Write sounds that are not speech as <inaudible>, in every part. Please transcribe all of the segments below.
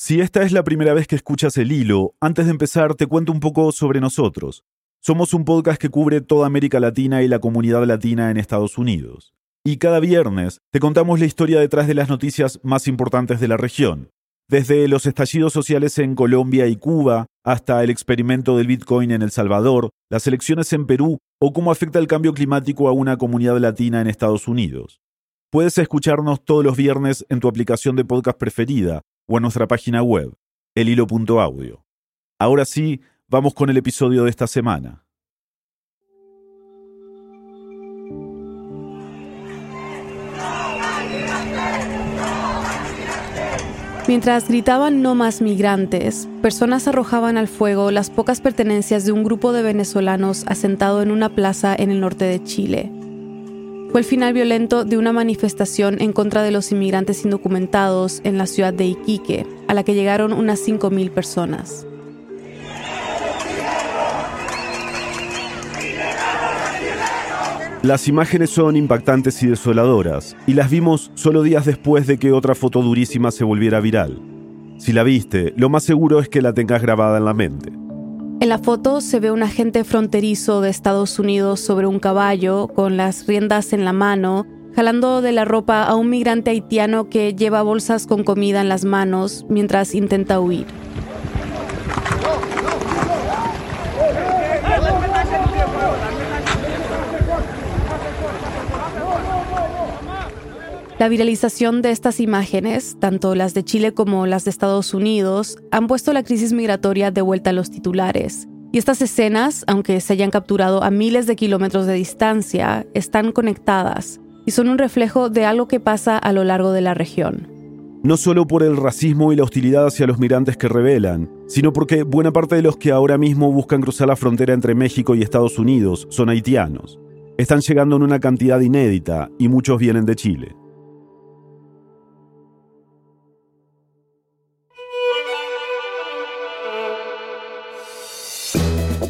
Si esta es la primera vez que escuchas el hilo, antes de empezar te cuento un poco sobre nosotros. Somos un podcast que cubre toda América Latina y la comunidad latina en Estados Unidos. Y cada viernes te contamos la historia detrás de las noticias más importantes de la región, desde los estallidos sociales en Colombia y Cuba hasta el experimento del Bitcoin en El Salvador, las elecciones en Perú o cómo afecta el cambio climático a una comunidad latina en Estados Unidos. Puedes escucharnos todos los viernes en tu aplicación de podcast preferida o en nuestra página web, elhilo.audio. Ahora sí, vamos con el episodio de esta semana. Mientras gritaban no más migrantes, personas arrojaban al fuego las pocas pertenencias de un grupo de venezolanos asentado en una plaza en el norte de Chile fue el final violento de una manifestación en contra de los inmigrantes indocumentados en la ciudad de Iquique, a la que llegaron unas 5.000 personas. Las imágenes son impactantes y desoladoras, y las vimos solo días después de que otra foto durísima se volviera viral. Si la viste, lo más seguro es que la tengas grabada en la mente. En la foto se ve un agente fronterizo de Estados Unidos sobre un caballo, con las riendas en la mano, jalando de la ropa a un migrante haitiano que lleva bolsas con comida en las manos mientras intenta huir. La viralización de estas imágenes, tanto las de Chile como las de Estados Unidos, han puesto la crisis migratoria de vuelta a los titulares. Y estas escenas, aunque se hayan capturado a miles de kilómetros de distancia, están conectadas y son un reflejo de algo que pasa a lo largo de la región. No solo por el racismo y la hostilidad hacia los migrantes que revelan, sino porque buena parte de los que ahora mismo buscan cruzar la frontera entre México y Estados Unidos son haitianos. Están llegando en una cantidad inédita y muchos vienen de Chile.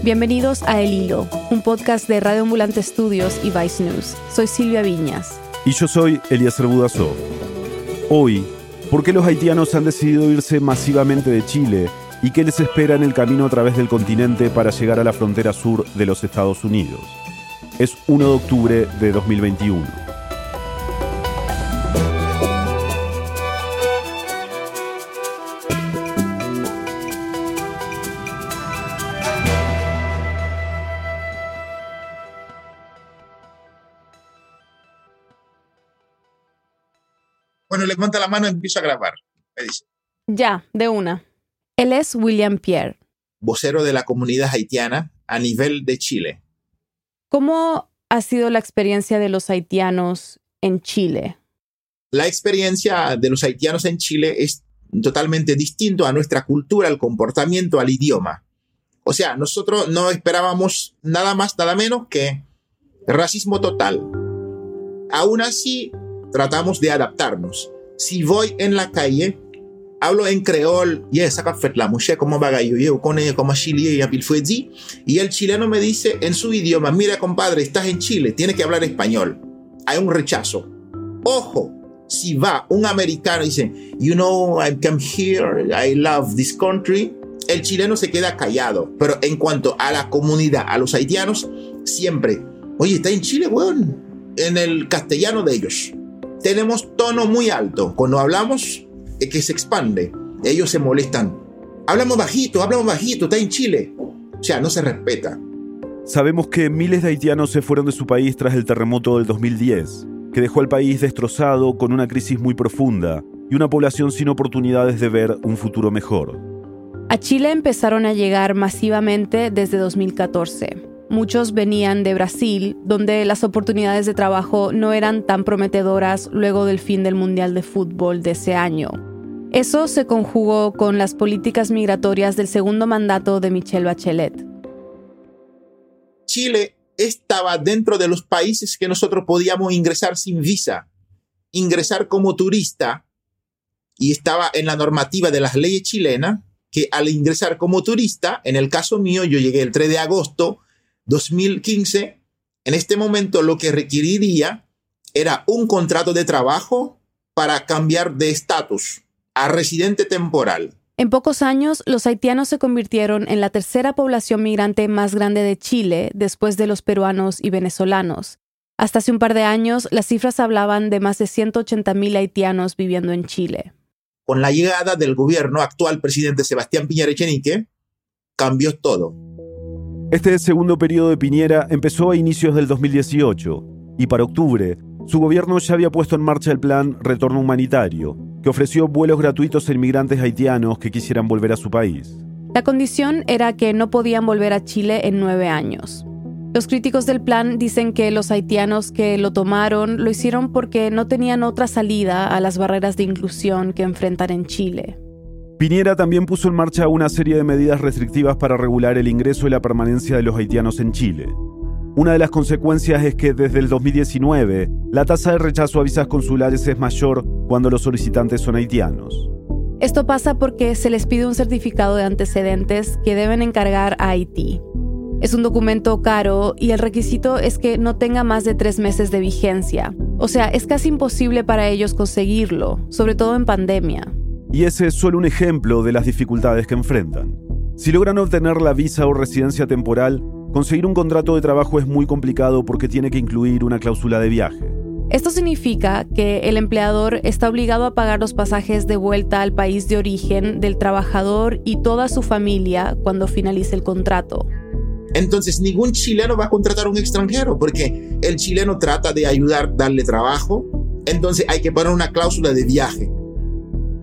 Bienvenidos a El Hilo, un podcast de Radio Ambulante Estudios y Vice News. Soy Silvia Viñas. Y yo soy Elías Budazov. Hoy, ¿por qué los haitianos han decidido irse masivamente de Chile y qué les espera en el camino a través del continente para llegar a la frontera sur de los Estados Unidos? Es 1 de octubre de 2021. Bueno, levanta la mano y empiezo a grabar. Me dice. Ya, de una. Él es William Pierre. Vocero de la comunidad haitiana a nivel de Chile. ¿Cómo ha sido la experiencia de los haitianos en Chile? La experiencia de los haitianos en Chile es totalmente distinto a nuestra cultura, al comportamiento, al idioma. O sea, nosotros no esperábamos nada más, nada menos que racismo total. Aún así, tratamos de adaptarnos. Si voy en la calle, hablo en creol, y la como como y el chileno me dice en su idioma, mira compadre, estás en Chile, tienes que hablar español. Hay un rechazo. Ojo, si va un americano y dice, you know, I come here, I love this country, el chileno se queda callado. Pero en cuanto a la comunidad, a los haitianos, siempre, oye, está en Chile, weón, en el castellano de ellos tenemos tono muy alto. Cuando hablamos, es que se expande. Ellos se molestan. Hablamos bajito, hablamos bajito, está en Chile. O sea, no se respeta. Sabemos que miles de haitianos se fueron de su país tras el terremoto del 2010, que dejó al país destrozado con una crisis muy profunda y una población sin oportunidades de ver un futuro mejor. A Chile empezaron a llegar masivamente desde 2014. Muchos venían de Brasil, donde las oportunidades de trabajo no eran tan prometedoras luego del fin del Mundial de Fútbol de ese año. Eso se conjugó con las políticas migratorias del segundo mandato de Michelle Bachelet. Chile estaba dentro de los países que nosotros podíamos ingresar sin visa, ingresar como turista, y estaba en la normativa de las leyes chilenas que al ingresar como turista, en el caso mío, yo llegué el 3 de agosto 2015, en este momento lo que requeriría era un contrato de trabajo para cambiar de estatus a residente temporal. En pocos años, los haitianos se convirtieron en la tercera población migrante más grande de Chile, después de los peruanos y venezolanos. Hasta hace un par de años, las cifras hablaban de más de 180.000 haitianos viviendo en Chile. Con la llegada del gobierno actual presidente Sebastián Piñera Echenique, cambió todo. Este segundo periodo de Piñera empezó a inicios del 2018 y para octubre su gobierno ya había puesto en marcha el plan Retorno Humanitario, que ofreció vuelos gratuitos a inmigrantes haitianos que quisieran volver a su país. La condición era que no podían volver a Chile en nueve años. Los críticos del plan dicen que los haitianos que lo tomaron lo hicieron porque no tenían otra salida a las barreras de inclusión que enfrentan en Chile. Piñera también puso en marcha una serie de medidas restrictivas para regular el ingreso y la permanencia de los haitianos en Chile. Una de las consecuencias es que desde el 2019 la tasa de rechazo a visas consulares es mayor cuando los solicitantes son haitianos. Esto pasa porque se les pide un certificado de antecedentes que deben encargar a Haití. Es un documento caro y el requisito es que no tenga más de tres meses de vigencia. O sea, es casi imposible para ellos conseguirlo, sobre todo en pandemia. Y ese es solo un ejemplo de las dificultades que enfrentan. Si logran obtener la visa o residencia temporal, conseguir un contrato de trabajo es muy complicado porque tiene que incluir una cláusula de viaje. Esto significa que el empleador está obligado a pagar los pasajes de vuelta al país de origen del trabajador y toda su familia cuando finalice el contrato. Entonces, ningún chileno va a contratar a un extranjero porque el chileno trata de ayudar, darle trabajo. Entonces, hay que poner una cláusula de viaje.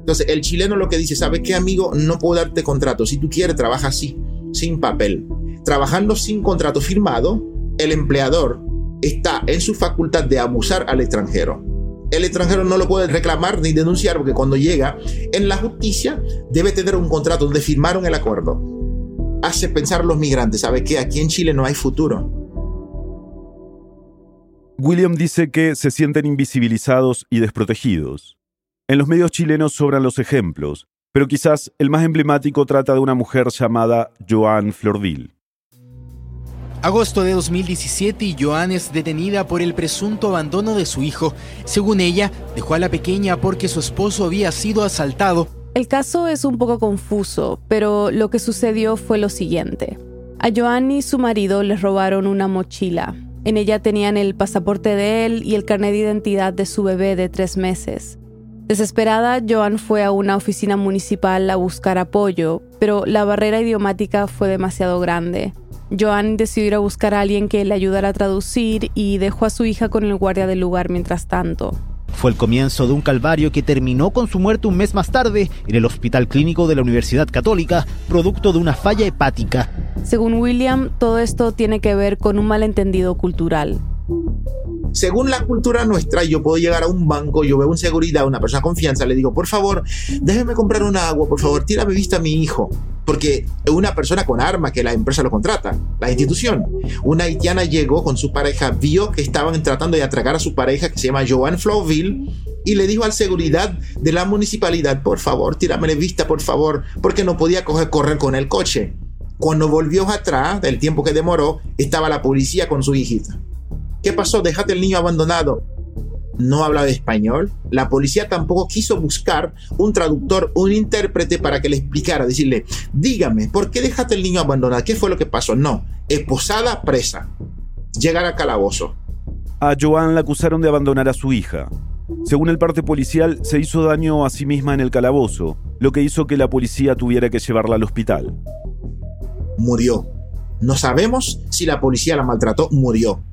Entonces, el chileno lo que dice, ¿sabe qué, amigo? No puedo darte contrato. Si tú quieres, trabaja así, sin papel. Trabajando sin contrato firmado, el empleador está en su facultad de abusar al extranjero. El extranjero no lo puede reclamar ni denunciar porque cuando llega en la justicia debe tener un contrato donde firmaron el acuerdo hace pensar los migrantes, ¿sabe qué? Aquí en Chile no hay futuro. William dice que se sienten invisibilizados y desprotegidos. En los medios chilenos sobran los ejemplos, pero quizás el más emblemático trata de una mujer llamada Joan Flordil. Agosto de 2017 y Joan es detenida por el presunto abandono de su hijo. Según ella, dejó a la pequeña porque su esposo había sido asaltado el caso es un poco confuso, pero lo que sucedió fue lo siguiente. A Joan y su marido les robaron una mochila. En ella tenían el pasaporte de él y el carnet de identidad de su bebé de tres meses. Desesperada, Joan fue a una oficina municipal a buscar apoyo, pero la barrera idiomática fue demasiado grande. Joan decidió ir a buscar a alguien que le ayudara a traducir y dejó a su hija con el guardia del lugar mientras tanto. Fue el comienzo de un calvario que terminó con su muerte un mes más tarde en el Hospital Clínico de la Universidad Católica, producto de una falla hepática. Según William, todo esto tiene que ver con un malentendido cultural. Según la cultura nuestra, yo puedo llegar a un banco, yo veo un seguridad, una persona de confianza, le digo, por favor, déjeme comprar un agua, por favor, tírame vista a mi hijo. Porque es una persona con arma que la empresa lo contrata, la institución. Una haitiana llegó con su pareja, vio que estaban tratando de atracar a su pareja que se llama Joan Flowville y le dijo al seguridad de la municipalidad, por favor, tírame vista, por favor, porque no podía coger, correr con el coche. Cuando volvió atrás, del tiempo que demoró, estaba la policía con su hijita. ¿Qué pasó? Déjate el niño abandonado. No hablaba español. La policía tampoco quiso buscar un traductor, un intérprete para que le explicara, decirle, dígame, ¿por qué dejaste el niño abandonado? ¿Qué fue lo que pasó? No, esposada presa. Llegar al calabozo. A Joan la acusaron de abandonar a su hija. Según el parte policial, se hizo daño a sí misma en el calabozo, lo que hizo que la policía tuviera que llevarla al hospital. Murió. No sabemos si la policía la maltrató, murió.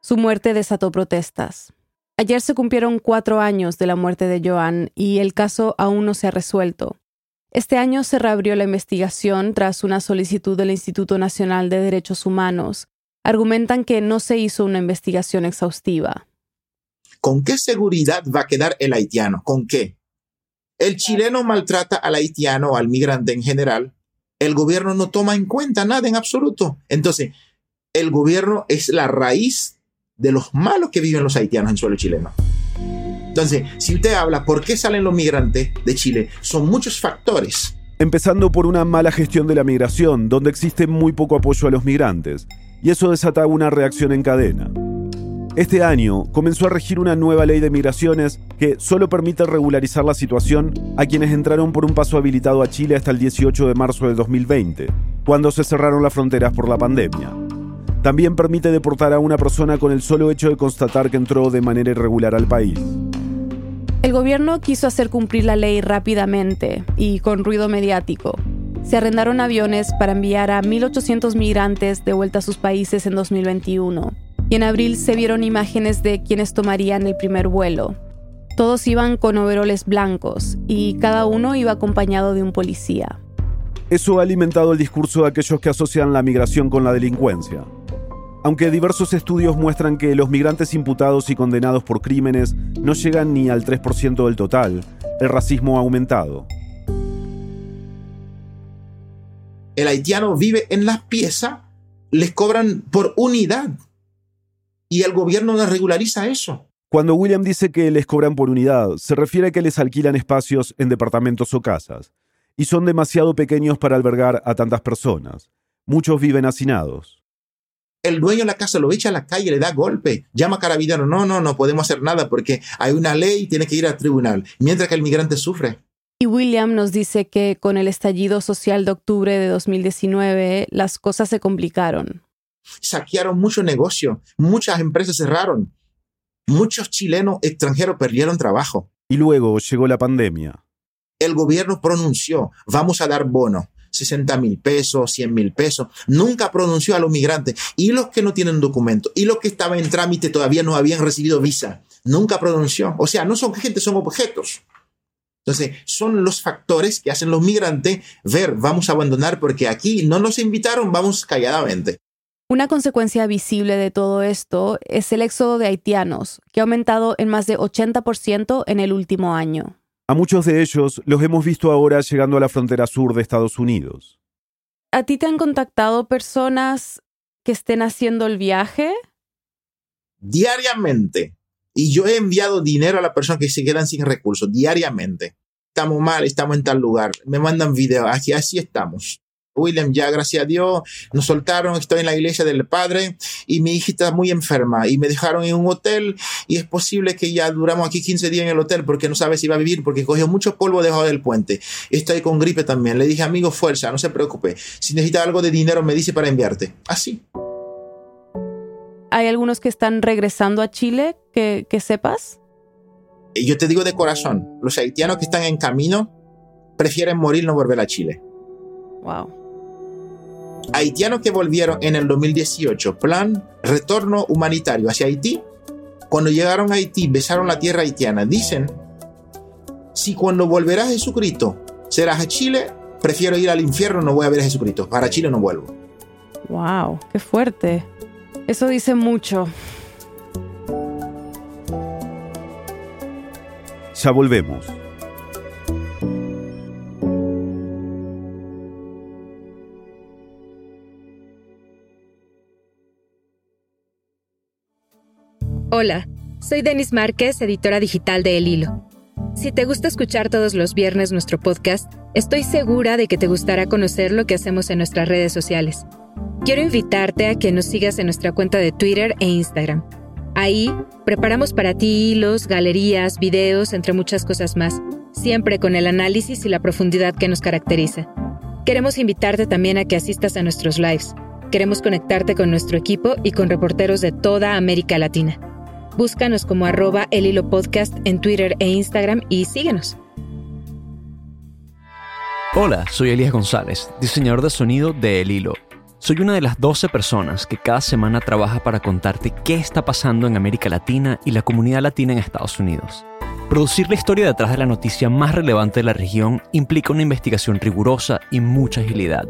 Su muerte desató protestas. Ayer se cumplieron cuatro años de la muerte de Joan y el caso aún no se ha resuelto. Este año se reabrió la investigación tras una solicitud del Instituto Nacional de Derechos Humanos. Argumentan que no se hizo una investigación exhaustiva. ¿Con qué seguridad va a quedar el haitiano? ¿Con qué? El chileno maltrata al haitiano o al migrante en general. El gobierno no toma en cuenta nada en absoluto. Entonces, el gobierno es la raíz de los malos que viven los haitianos en suelo chileno. Entonces, si usted habla por qué salen los migrantes de Chile, son muchos factores. Empezando por una mala gestión de la migración, donde existe muy poco apoyo a los migrantes, y eso desata una reacción en cadena. Este año comenzó a regir una nueva ley de migraciones que solo permite regularizar la situación a quienes entraron por un paso habilitado a Chile hasta el 18 de marzo de 2020, cuando se cerraron las fronteras por la pandemia. También permite deportar a una persona con el solo hecho de constatar que entró de manera irregular al país. El gobierno quiso hacer cumplir la ley rápidamente y con ruido mediático. Se arrendaron aviones para enviar a 1.800 migrantes de vuelta a sus países en 2021. Y en abril se vieron imágenes de quienes tomarían el primer vuelo. Todos iban con overoles blancos y cada uno iba acompañado de un policía. Eso ha alimentado el discurso de aquellos que asocian la migración con la delincuencia. Aunque diversos estudios muestran que los migrantes imputados y condenados por crímenes no llegan ni al 3% del total, el racismo ha aumentado. El haitiano vive en las piezas, les cobran por unidad y el gobierno no regulariza eso. Cuando William dice que les cobran por unidad, se refiere a que les alquilan espacios en departamentos o casas, y son demasiado pequeños para albergar a tantas personas. Muchos viven hacinados el dueño de la casa lo echa a la calle, le da golpe, llama a carabinero, no, no, no podemos hacer nada porque hay una ley y tiene que ir al tribunal, mientras que el migrante sufre. Y William nos dice que con el estallido social de octubre de 2019 las cosas se complicaron. Saquearon mucho negocio, muchas empresas cerraron, muchos chilenos extranjeros perdieron trabajo. Y luego llegó la pandemia. El gobierno pronunció, vamos a dar bono, 60 mil pesos, 100 mil pesos. Nunca pronunció a los migrantes. Y los que no tienen documento, y los que estaban en trámite todavía no habían recibido visa. Nunca pronunció. O sea, no son gente, son objetos. Entonces, son los factores que hacen los migrantes ver, vamos a abandonar porque aquí no nos invitaron, vamos calladamente. Una consecuencia visible de todo esto es el éxodo de haitianos, que ha aumentado en más de 80% en el último año. A muchos de ellos los hemos visto ahora llegando a la frontera sur de Estados Unidos. ¿A ti te han contactado personas que estén haciendo el viaje? Diariamente. Y yo he enviado dinero a las personas que se quedan sin recursos, diariamente. Estamos mal, estamos en tal lugar. Me mandan videos, aquí así estamos. William, ya gracias a Dios, nos soltaron, estoy en la iglesia del Padre y mi hijita está muy enferma y me dejaron en un hotel y es posible que ya duramos aquí 15 días en el hotel porque no sabe si va a vivir porque cogió mucho polvo debajo del puente. Estoy con gripe también. Le dije, amigo, fuerza, no se preocupe. Si necesita algo de dinero, me dice para enviarte. Así. ¿Hay algunos que están regresando a Chile que, que sepas? Yo te digo de corazón, los haitianos que están en camino prefieren morir no volver a Chile. Wow haitianos que volvieron en el 2018, plan retorno humanitario hacia Haití, cuando llegaron a Haití, besaron la tierra haitiana, dicen, si cuando volverá Jesucristo serás a Chile, prefiero ir al infierno, no voy a ver a Jesucristo, para Chile no vuelvo. Wow, qué fuerte. Eso dice mucho. Ya volvemos. Hola, soy Denis Márquez, editora digital de El Hilo. Si te gusta escuchar todos los viernes nuestro podcast, estoy segura de que te gustará conocer lo que hacemos en nuestras redes sociales. Quiero invitarte a que nos sigas en nuestra cuenta de Twitter e Instagram. Ahí preparamos para ti hilos, galerías, videos, entre muchas cosas más, siempre con el análisis y la profundidad que nos caracteriza. Queremos invitarte también a que asistas a nuestros lives. Queremos conectarte con nuestro equipo y con reporteros de toda América Latina. Búscanos como arroba el hilo podcast en Twitter e Instagram y síguenos. Hola, soy Elías González, diseñador de sonido de El Hilo. Soy una de las 12 personas que cada semana trabaja para contarte qué está pasando en América Latina y la comunidad latina en Estados Unidos. Producir la historia detrás de la noticia más relevante de la región implica una investigación rigurosa y mucha agilidad.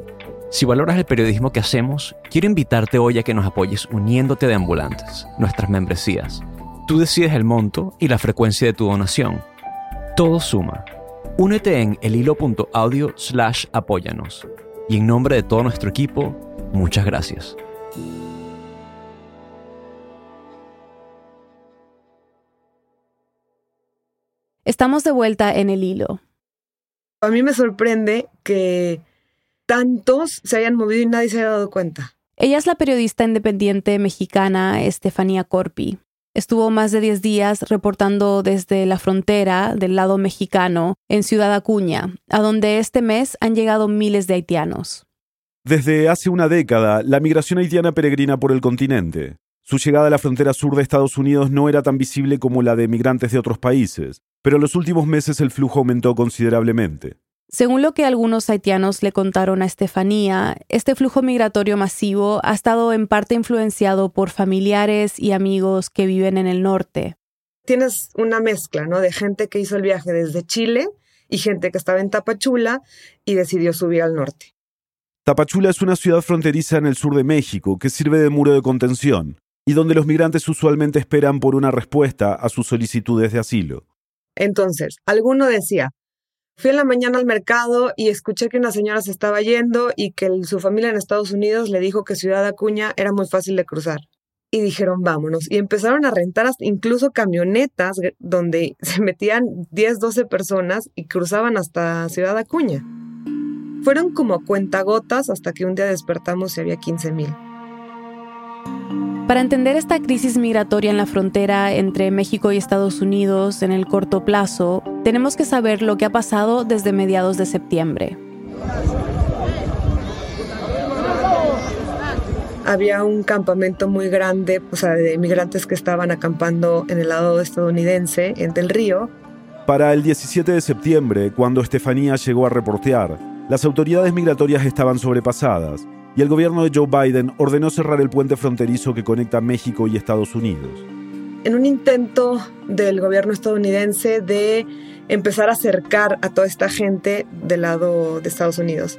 Si valoras el periodismo que hacemos, quiero invitarte hoy a que nos apoyes uniéndote de ambulantes, nuestras membresías. Tú decides el monto y la frecuencia de tu donación. Todo suma. Únete en elhilo.audio slash apóyanos. Y en nombre de todo nuestro equipo, muchas gracias. Estamos de vuelta en el hilo. A mí me sorprende que tantos se hayan movido y nadie se haya dado cuenta. Ella es la periodista independiente mexicana Estefanía Corpi. Estuvo más de 10 días reportando desde la frontera del lado mexicano en Ciudad Acuña, a donde este mes han llegado miles de haitianos. Desde hace una década, la migración haitiana peregrina por el continente. Su llegada a la frontera sur de Estados Unidos no era tan visible como la de migrantes de otros países, pero en los últimos meses el flujo aumentó considerablemente. Según lo que algunos haitianos le contaron a Estefanía, este flujo migratorio masivo ha estado en parte influenciado por familiares y amigos que viven en el norte. Tienes una mezcla, ¿no? De gente que hizo el viaje desde Chile y gente que estaba en Tapachula y decidió subir al norte. Tapachula es una ciudad fronteriza en el sur de México que sirve de muro de contención y donde los migrantes usualmente esperan por una respuesta a sus solicitudes de asilo. Entonces, alguno decía, Fui en la mañana al mercado y escuché que una señora se estaba yendo y que su familia en Estados Unidos le dijo que Ciudad Acuña era muy fácil de cruzar. Y dijeron, vámonos. Y empezaron a rentar incluso camionetas donde <laughs> se metían 10, 12 personas y cruzaban hasta Ciudad Acuña. Fueron como cuentagotas hasta que un día despertamos y había 15 mil. Para entender esta crisis migratoria en la frontera entre México y Estados Unidos en el corto plazo, tenemos que saber lo que ha pasado desde mediados de septiembre. Había un campamento muy grande, o sea, de migrantes que estaban acampando en el lado estadounidense, en Del Río. Para el 17 de septiembre, cuando Estefanía llegó a reportear, las autoridades migratorias estaban sobrepasadas y el gobierno de Joe Biden ordenó cerrar el puente fronterizo que conecta México y Estados Unidos. En un intento del gobierno estadounidense de empezar a acercar a toda esta gente del lado de Estados Unidos.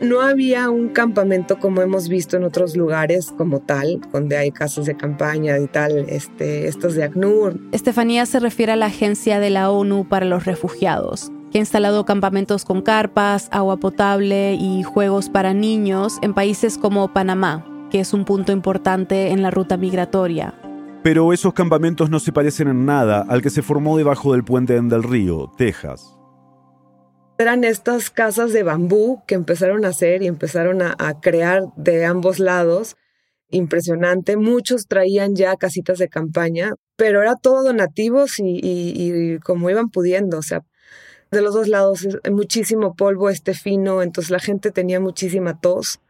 No había un campamento como hemos visto en otros lugares como tal, donde hay casas de campaña y tal, este, estos de ACNUR. Estefanía se refiere a la agencia de la ONU para los refugiados, que ha instalado campamentos con carpas, agua potable y juegos para niños en países como Panamá, que es un punto importante en la ruta migratoria. Pero esos campamentos no se parecen en nada al que se formó debajo del puente en Del Río, Texas. Eran estas casas de bambú que empezaron a hacer y empezaron a, crear de ambos lados. Impresionante. Muchos traían ya casitas de campaña, pero era todo donativos y, y como iban pudiendo. O sea, de los dos lados, muchísimo polvo este fino, entonces la gente tenía muchísima tos.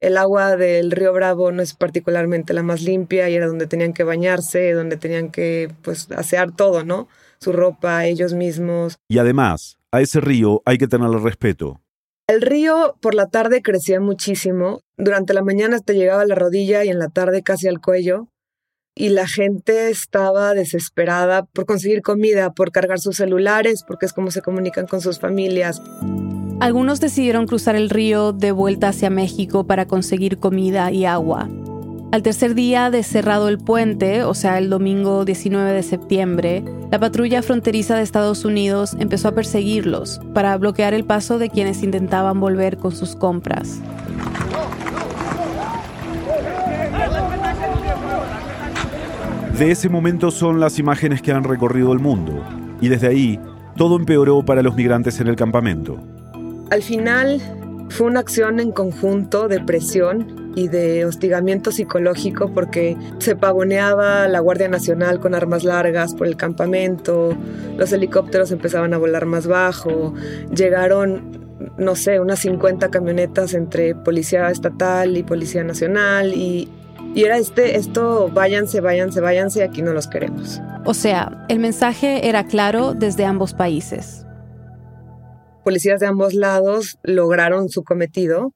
El agua del río Bravo no es particularmente la más limpia y era donde tenían que bañarse, donde tenían que pues asear todo, ¿no? Su ropa, ellos mismos. Y además, a ese río hay que tenerle respeto. El río por la tarde crecía muchísimo. Durante la mañana te llegaba a la rodilla y en la tarde casi al cuello y la gente estaba desesperada por conseguir comida, por cargar sus celulares, porque es como se comunican con sus familias. Algunos decidieron cruzar el río de vuelta hacia México para conseguir comida y agua. Al tercer día de cerrado el puente, o sea, el domingo 19 de septiembre, la patrulla fronteriza de Estados Unidos empezó a perseguirlos para bloquear el paso de quienes intentaban volver con sus compras. De ese momento son las imágenes que han recorrido el mundo, y desde ahí todo empeoró para los migrantes en el campamento. Al final fue una acción en conjunto de presión y de hostigamiento psicológico porque se pavoneaba la Guardia Nacional con armas largas por el campamento, los helicópteros empezaban a volar más bajo, llegaron no sé, unas 50 camionetas entre policía estatal y policía nacional y y era este, esto, váyanse, váyanse, váyanse, aquí no los queremos. O sea, el mensaje era claro desde ambos países. Policías de ambos lados lograron su cometido.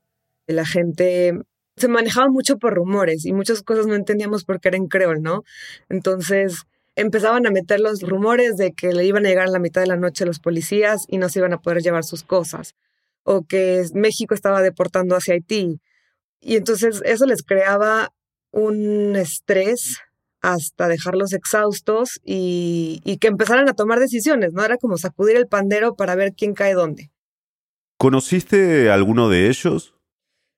La gente se manejaba mucho por rumores y muchas cosas no entendíamos por qué era en creol, ¿no? Entonces empezaban a meter los rumores de que le iban a llegar a la mitad de la noche los policías y no se iban a poder llevar sus cosas, o que México estaba deportando hacia Haití. Y entonces eso les creaba un estrés hasta dejarlos exhaustos y, que empezaran a tomar decisiones, ¿no? Era como sacudir el pandero para ver quién cae dónde. ¿Conociste alguno de ellos?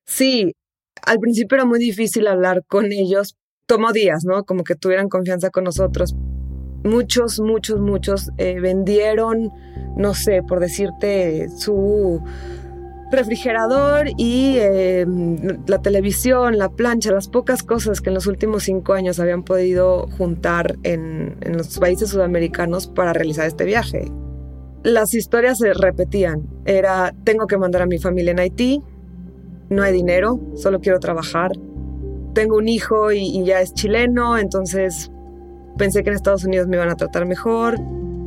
Sí, al principio era muy difícil hablar con ellos. Tomó días, ¿no? Como que tuvieran confianza con nosotros. Muchos, muchos, muchos eh, vendieron, no sé, por decirte, su refrigerador y eh, la televisión, la plancha, las pocas cosas que en los últimos cinco años habían podido juntar en, los países sudamericanos para realizar este viaje. Las historias se repetían. Era, tengo que mandar a mi familia en Haití, no hay dinero, solo quiero trabajar. Tengo un hijo y, y ya es chileno, entonces pensé que en Estados Unidos me iban a tratar mejor.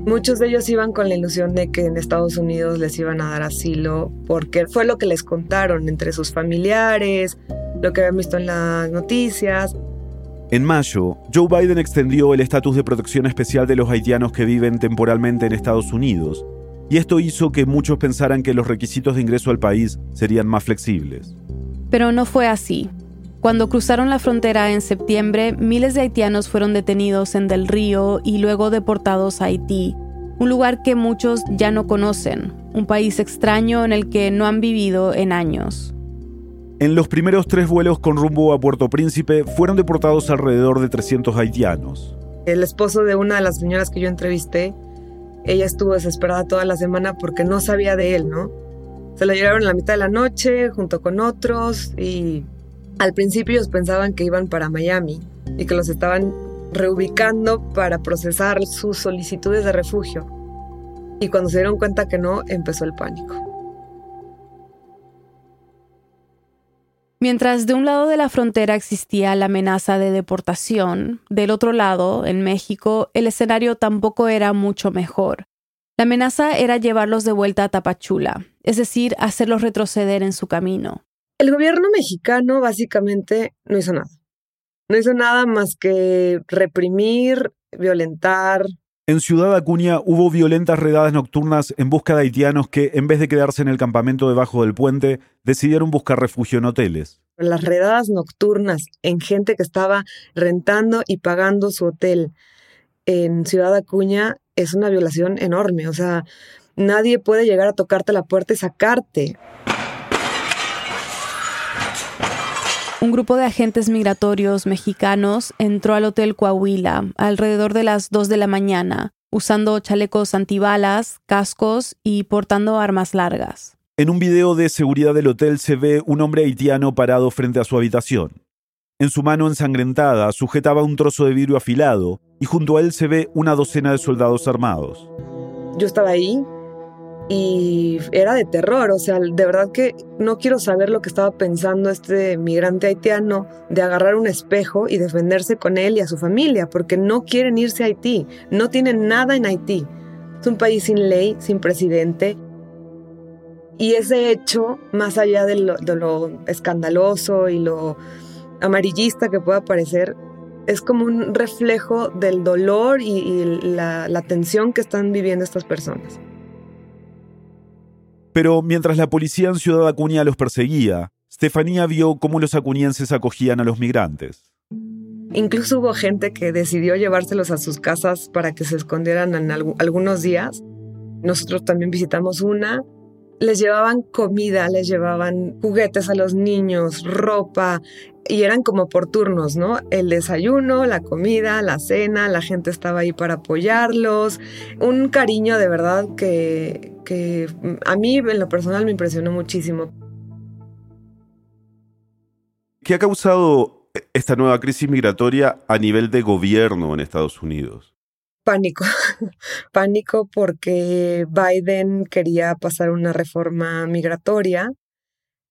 Muchos de ellos iban con la ilusión de que en Estados Unidos les iban a dar asilo porque fue lo que les contaron entre sus familiares, lo que habían visto en las noticias. En mayo, Joe Biden extendió el estatus de protección especial de los haitianos que viven temporalmente en Estados Unidos, y esto hizo que muchos pensaran que los requisitos de ingreso al país serían más flexibles. Pero no fue así. Cuando cruzaron la frontera en septiembre, miles de haitianos fueron detenidos en Del Río y luego deportados a Haití, un lugar que muchos ya no conocen, un país extraño en el que no han vivido en años. En los primeros tres vuelos con rumbo a Puerto Príncipe fueron deportados alrededor de 300 haitianos. El esposo de una de las señoras que yo entrevisté, ella estuvo desesperada toda la semana porque no sabía de él, ¿no? Se lo llevaron a la mitad de la noche junto con otros y al principio ellos pensaban que iban para Miami y que los estaban reubicando para procesar sus solicitudes de refugio. Y cuando se dieron cuenta que no, empezó el pánico. Mientras de un lado de la frontera existía la amenaza de deportación, del otro lado, en México, el escenario tampoco era mucho mejor. La amenaza era llevarlos de vuelta a Tapachula, es decir, hacerlos retroceder en su camino. El gobierno mexicano básicamente no hizo nada. No hizo nada más que reprimir, violentar. En Ciudad Acuña hubo violentas redadas nocturnas en busca de haitianos que, en vez de quedarse en el campamento debajo del puente, decidieron buscar refugio en hoteles. Las redadas nocturnas en gente que estaba rentando y pagando su hotel en Ciudad Acuña es una violación enorme. O sea, nadie puede llegar a tocarte la puerta y sacarte. Un grupo de agentes migratorios mexicanos entró al Hotel Coahuila alrededor de las 2 de la mañana, usando chalecos antibalas, cascos y portando armas largas. En un video de seguridad del hotel se ve un hombre haitiano parado frente a su habitación. En su mano ensangrentada sujetaba un trozo de vidrio afilado y junto a él se ve una docena de soldados armados. Yo estaba ahí y era de terror, o sea, de verdad que no quiero saber lo que estaba pensando este migrante haitiano de agarrar un espejo y defenderse con él y a su familia, porque no quieren irse a Haití, no tienen nada en Haití. Es un país sin ley, sin presidente. Y ese hecho, más allá de lo, escandaloso y lo amarillista que pueda parecer, es como un reflejo del dolor y, la, la tensión que están viviendo estas personas. Pero mientras la policía en Ciudad Acuña los perseguía, Estefanía vio cómo los acuñenses acogían a los migrantes. Incluso hubo gente que decidió llevárselos a sus casas para que se escondieran en algunos días. Nosotros también visitamos una. Les llevaban comida, les llevaban juguetes a los niños, ropa, y eran como por turnos, ¿no? El desayuno, la comida, la cena, la gente estaba ahí para apoyarlos. Un cariño de verdad que, que a mí en lo personal me impresionó muchísimo. ¿Qué ha causado esta nueva crisis migratoria a nivel de gobierno en Estados Unidos? Pánico, <laughs> pánico porque Biden quería pasar una reforma migratoria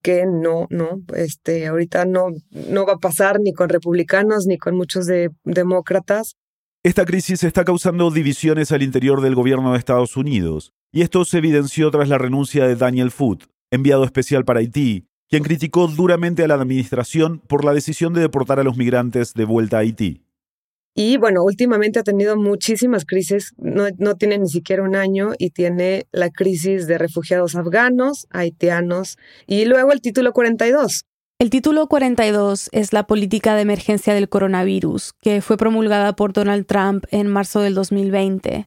que no, no, este, ahorita no, no va a pasar ni con republicanos ni con muchos de, demócratas. Esta crisis está causando divisiones al interior del gobierno de Estados Unidos, y esto se evidenció tras la renuncia de Daniel Foote, enviado especial para Haití, quien criticó duramente a la administración por la decisión de deportar a los migrantes de vuelta a Haití. Y bueno, últimamente ha tenido muchísimas crisis, no, no, tiene ni siquiera un año y tiene la crisis de refugiados afganos, haitianos y luego el título 42. El título 42 es la política de emergencia del coronavirus, que fue promulgada por Donald Trump en marzo del 2020.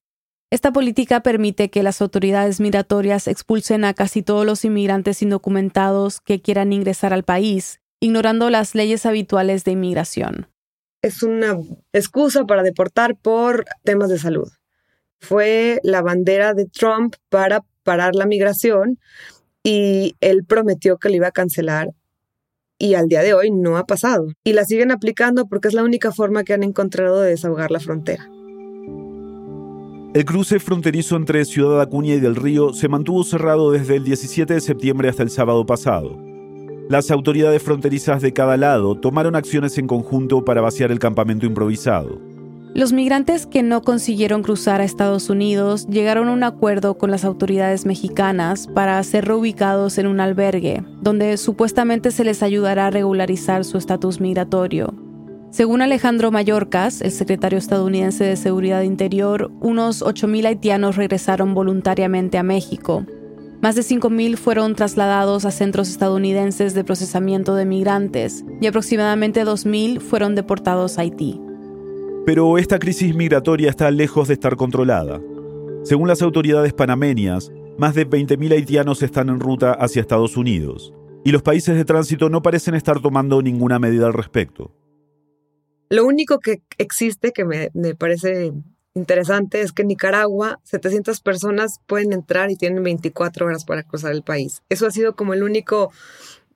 Esta política permite que las autoridades migratorias expulsen a casi todos los inmigrantes indocumentados que quieran ingresar al país, ignorando las leyes habituales de inmigración es una excusa para deportar por temas de salud. Fue la bandera de Trump para parar la migración y él prometió que lo iba a cancelar y al día de hoy no ha pasado. Y la siguen aplicando porque es la única forma que han encontrado de desahogar la frontera. El cruce fronterizo entre Ciudad Acuña y Del Río se mantuvo cerrado desde el 17 de septiembre hasta el sábado pasado. Las autoridades fronterizas de cada lado tomaron acciones en conjunto para vaciar el campamento improvisado. Los migrantes que no consiguieron cruzar a Estados Unidos llegaron a un acuerdo con las autoridades mexicanas para ser reubicados en un albergue, donde supuestamente se les ayudará a regularizar su estatus migratorio. Según Alejandro Mayorkas, el secretario estadounidense de Seguridad Interior, unos 8.000 haitianos regresaron voluntariamente a México. Más de 5.000 fueron trasladados a centros estadounidenses de procesamiento de migrantes y aproximadamente 2.000 fueron deportados a Haití. Pero esta crisis migratoria está lejos de estar controlada. Según las autoridades panameñas, más de 20.000 haitianos están en ruta hacia Estados Unidos, y los países de tránsito no parecen estar tomando ninguna medida al respecto. Lo único que existe que me, me parece interesante es que en Nicaragua 700 personas pueden entrar y tienen 24 horas para cruzar el país. Eso ha sido como el único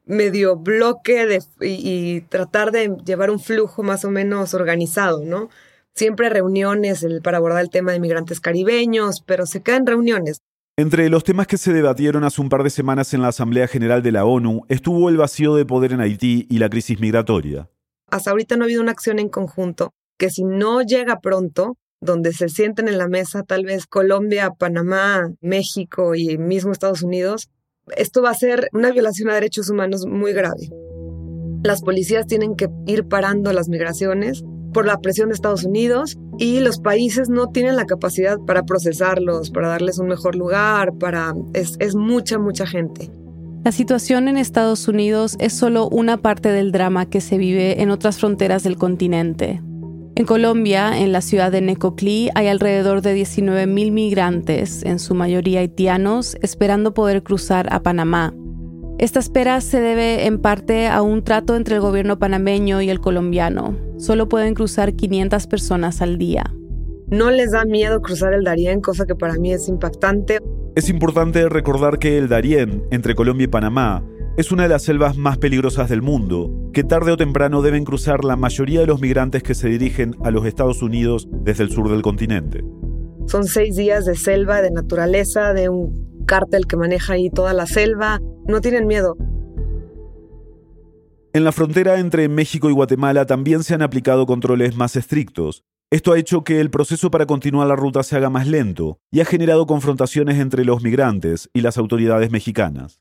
medio bloque de, y, tratar de llevar un flujo más o menos organizado, ¿no? Siempre reuniones para abordar el tema de migrantes caribeños, pero se quedan reuniones. Entre los temas que se debatieron hace un par de semanas en la Asamblea General de la ONU estuvo el vacío de poder en Haití y la crisis migratoria. Hasta ahorita no ha habido una acción en conjunto que si no llega pronto, donde se sienten en la mesa tal vez Colombia, Panamá, México y mismo Estados Unidos, esto va a ser una violación a derechos humanos muy grave. Las policías tienen que ir parando las migraciones por la presión de Estados Unidos y los países no tienen la capacidad para procesarlos, para darles un mejor lugar, para es, es mucha, mucha gente. La situación en Estados Unidos es solo una parte del drama que se vive en otras fronteras del continente. En Colombia, en la ciudad de Necoclí, hay alrededor de 19.000 migrantes, en su mayoría haitianos, esperando poder cruzar a Panamá. Esta espera se debe en parte a un trato entre el gobierno panameño y el colombiano. Solo pueden cruzar 500 personas al día. No les da miedo cruzar el Darién, cosa que para mí es impactante. Es importante recordar que el Darién, entre Colombia y Panamá, es una de las selvas más peligrosas del mundo, que tarde o temprano deben cruzar la mayoría de los migrantes que se dirigen a los Estados Unidos desde el sur del continente. Son seis días de selva, de naturaleza, de un cártel que maneja ahí toda la selva. No tienen miedo. En la frontera entre México y Guatemala también se han aplicado controles más estrictos. Esto ha hecho que el proceso para continuar la ruta se haga más lento y ha generado confrontaciones entre los migrantes y las autoridades mexicanas.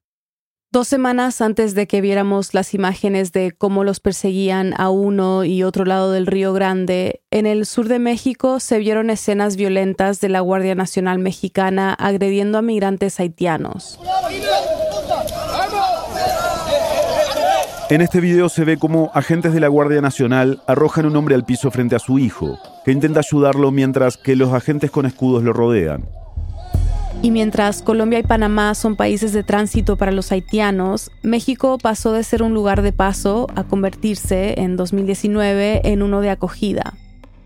Dos semanas antes de que viéramos las imágenes de cómo los perseguían a uno y otro lado del Río Grande, en el sur de México se vieron escenas violentas de la Guardia Nacional Mexicana agrediendo a migrantes haitianos. En este video se ve cómo agentes de la Guardia Nacional arrojan un hombre al piso frente a su hijo, que intenta ayudarlo mientras que los agentes con escudos lo rodean. Y mientras Colombia y Panamá son países de tránsito para los haitianos, México pasó de ser un lugar de paso a convertirse en 2019 en uno de acogida.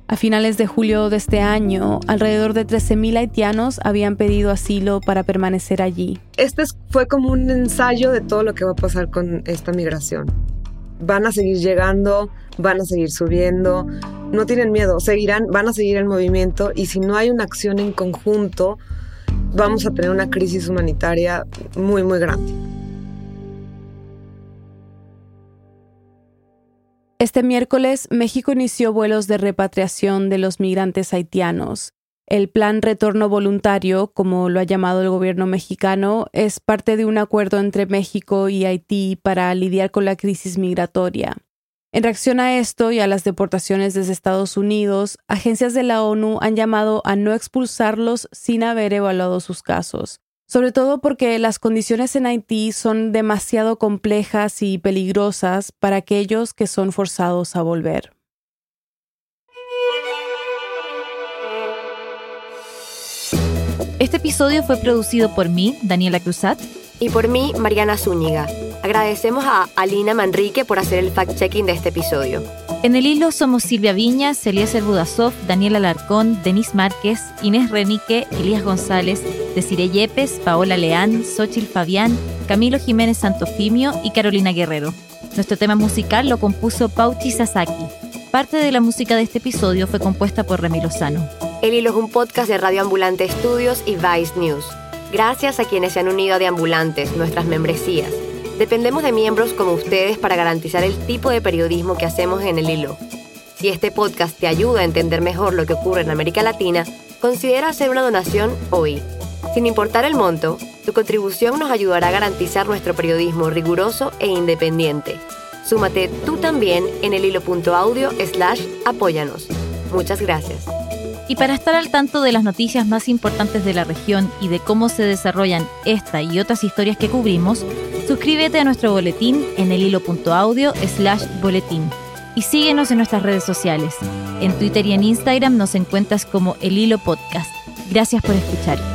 A finales de julio de este año, alrededor de 13.000 haitianos habían pedido asilo para permanecer allí. Este fue como un ensayo de todo lo que va a pasar con esta migración. Van a seguir llegando, van a seguir subiendo, no tienen miedo, seguirán, van a seguir el movimiento y si no hay una acción en conjunto, vamos a tener una crisis humanitaria muy, muy grande. Este miércoles, México inició vuelos de repatriación de los migrantes haitianos. El Plan Retorno Voluntario, como lo ha llamado el gobierno mexicano, es parte de un acuerdo entre México y Haití para lidiar con la crisis migratoria. En reacción a esto y a las deportaciones desde Estados Unidos, agencias de la ONU han llamado a no expulsarlos sin haber evaluado sus casos, sobre todo porque las condiciones en Haití son demasiado complejas y peligrosas para aquellos que son forzados a volver. Este episodio fue producido por mí, Daniela Cruzat, y por mí, Mariana Zúñiga. Agradecemos a Alina Manrique por hacer el fact-checking de este episodio. En el hilo somos Silvia Viñas, Eliezer Budasov, Daniela Alarcón, Denis Márquez, Inés Renique, Elías González, Desire Yepes, Paola Leán, Xochil Fabián, Camilo Jiménez Santofimio y Carolina Guerrero. Nuestro tema musical lo compuso Pauchi Sasaki. Parte de la música de este episodio fue compuesta por Remy Lozano. El Hilo es un podcast de Radio Ambulante Estudios y Vice News. Gracias a quienes se han unido a Deambulantes, nuestras membresías. Dependemos de miembros como ustedes para garantizar el tipo de periodismo que hacemos en el hilo. Si este podcast te ayuda a entender mejor lo que ocurre en América Latina, considera hacer una donación hoy. Sin importar el monto, tu contribución nos ayudará a garantizar nuestro periodismo riguroso e independiente. Súmate tú también en el hilo.audio slash apóyanos. Muchas gracias. Y para estar al tanto de las noticias más importantes de la región y de cómo se desarrollan esta y otras historias que cubrimos, suscríbete a nuestro boletín en el hilo.audio slash boletín. Y síguenos en nuestras redes sociales. En Twitter y en Instagram nos encuentras como El Hilo Podcast. Gracias por escuchar.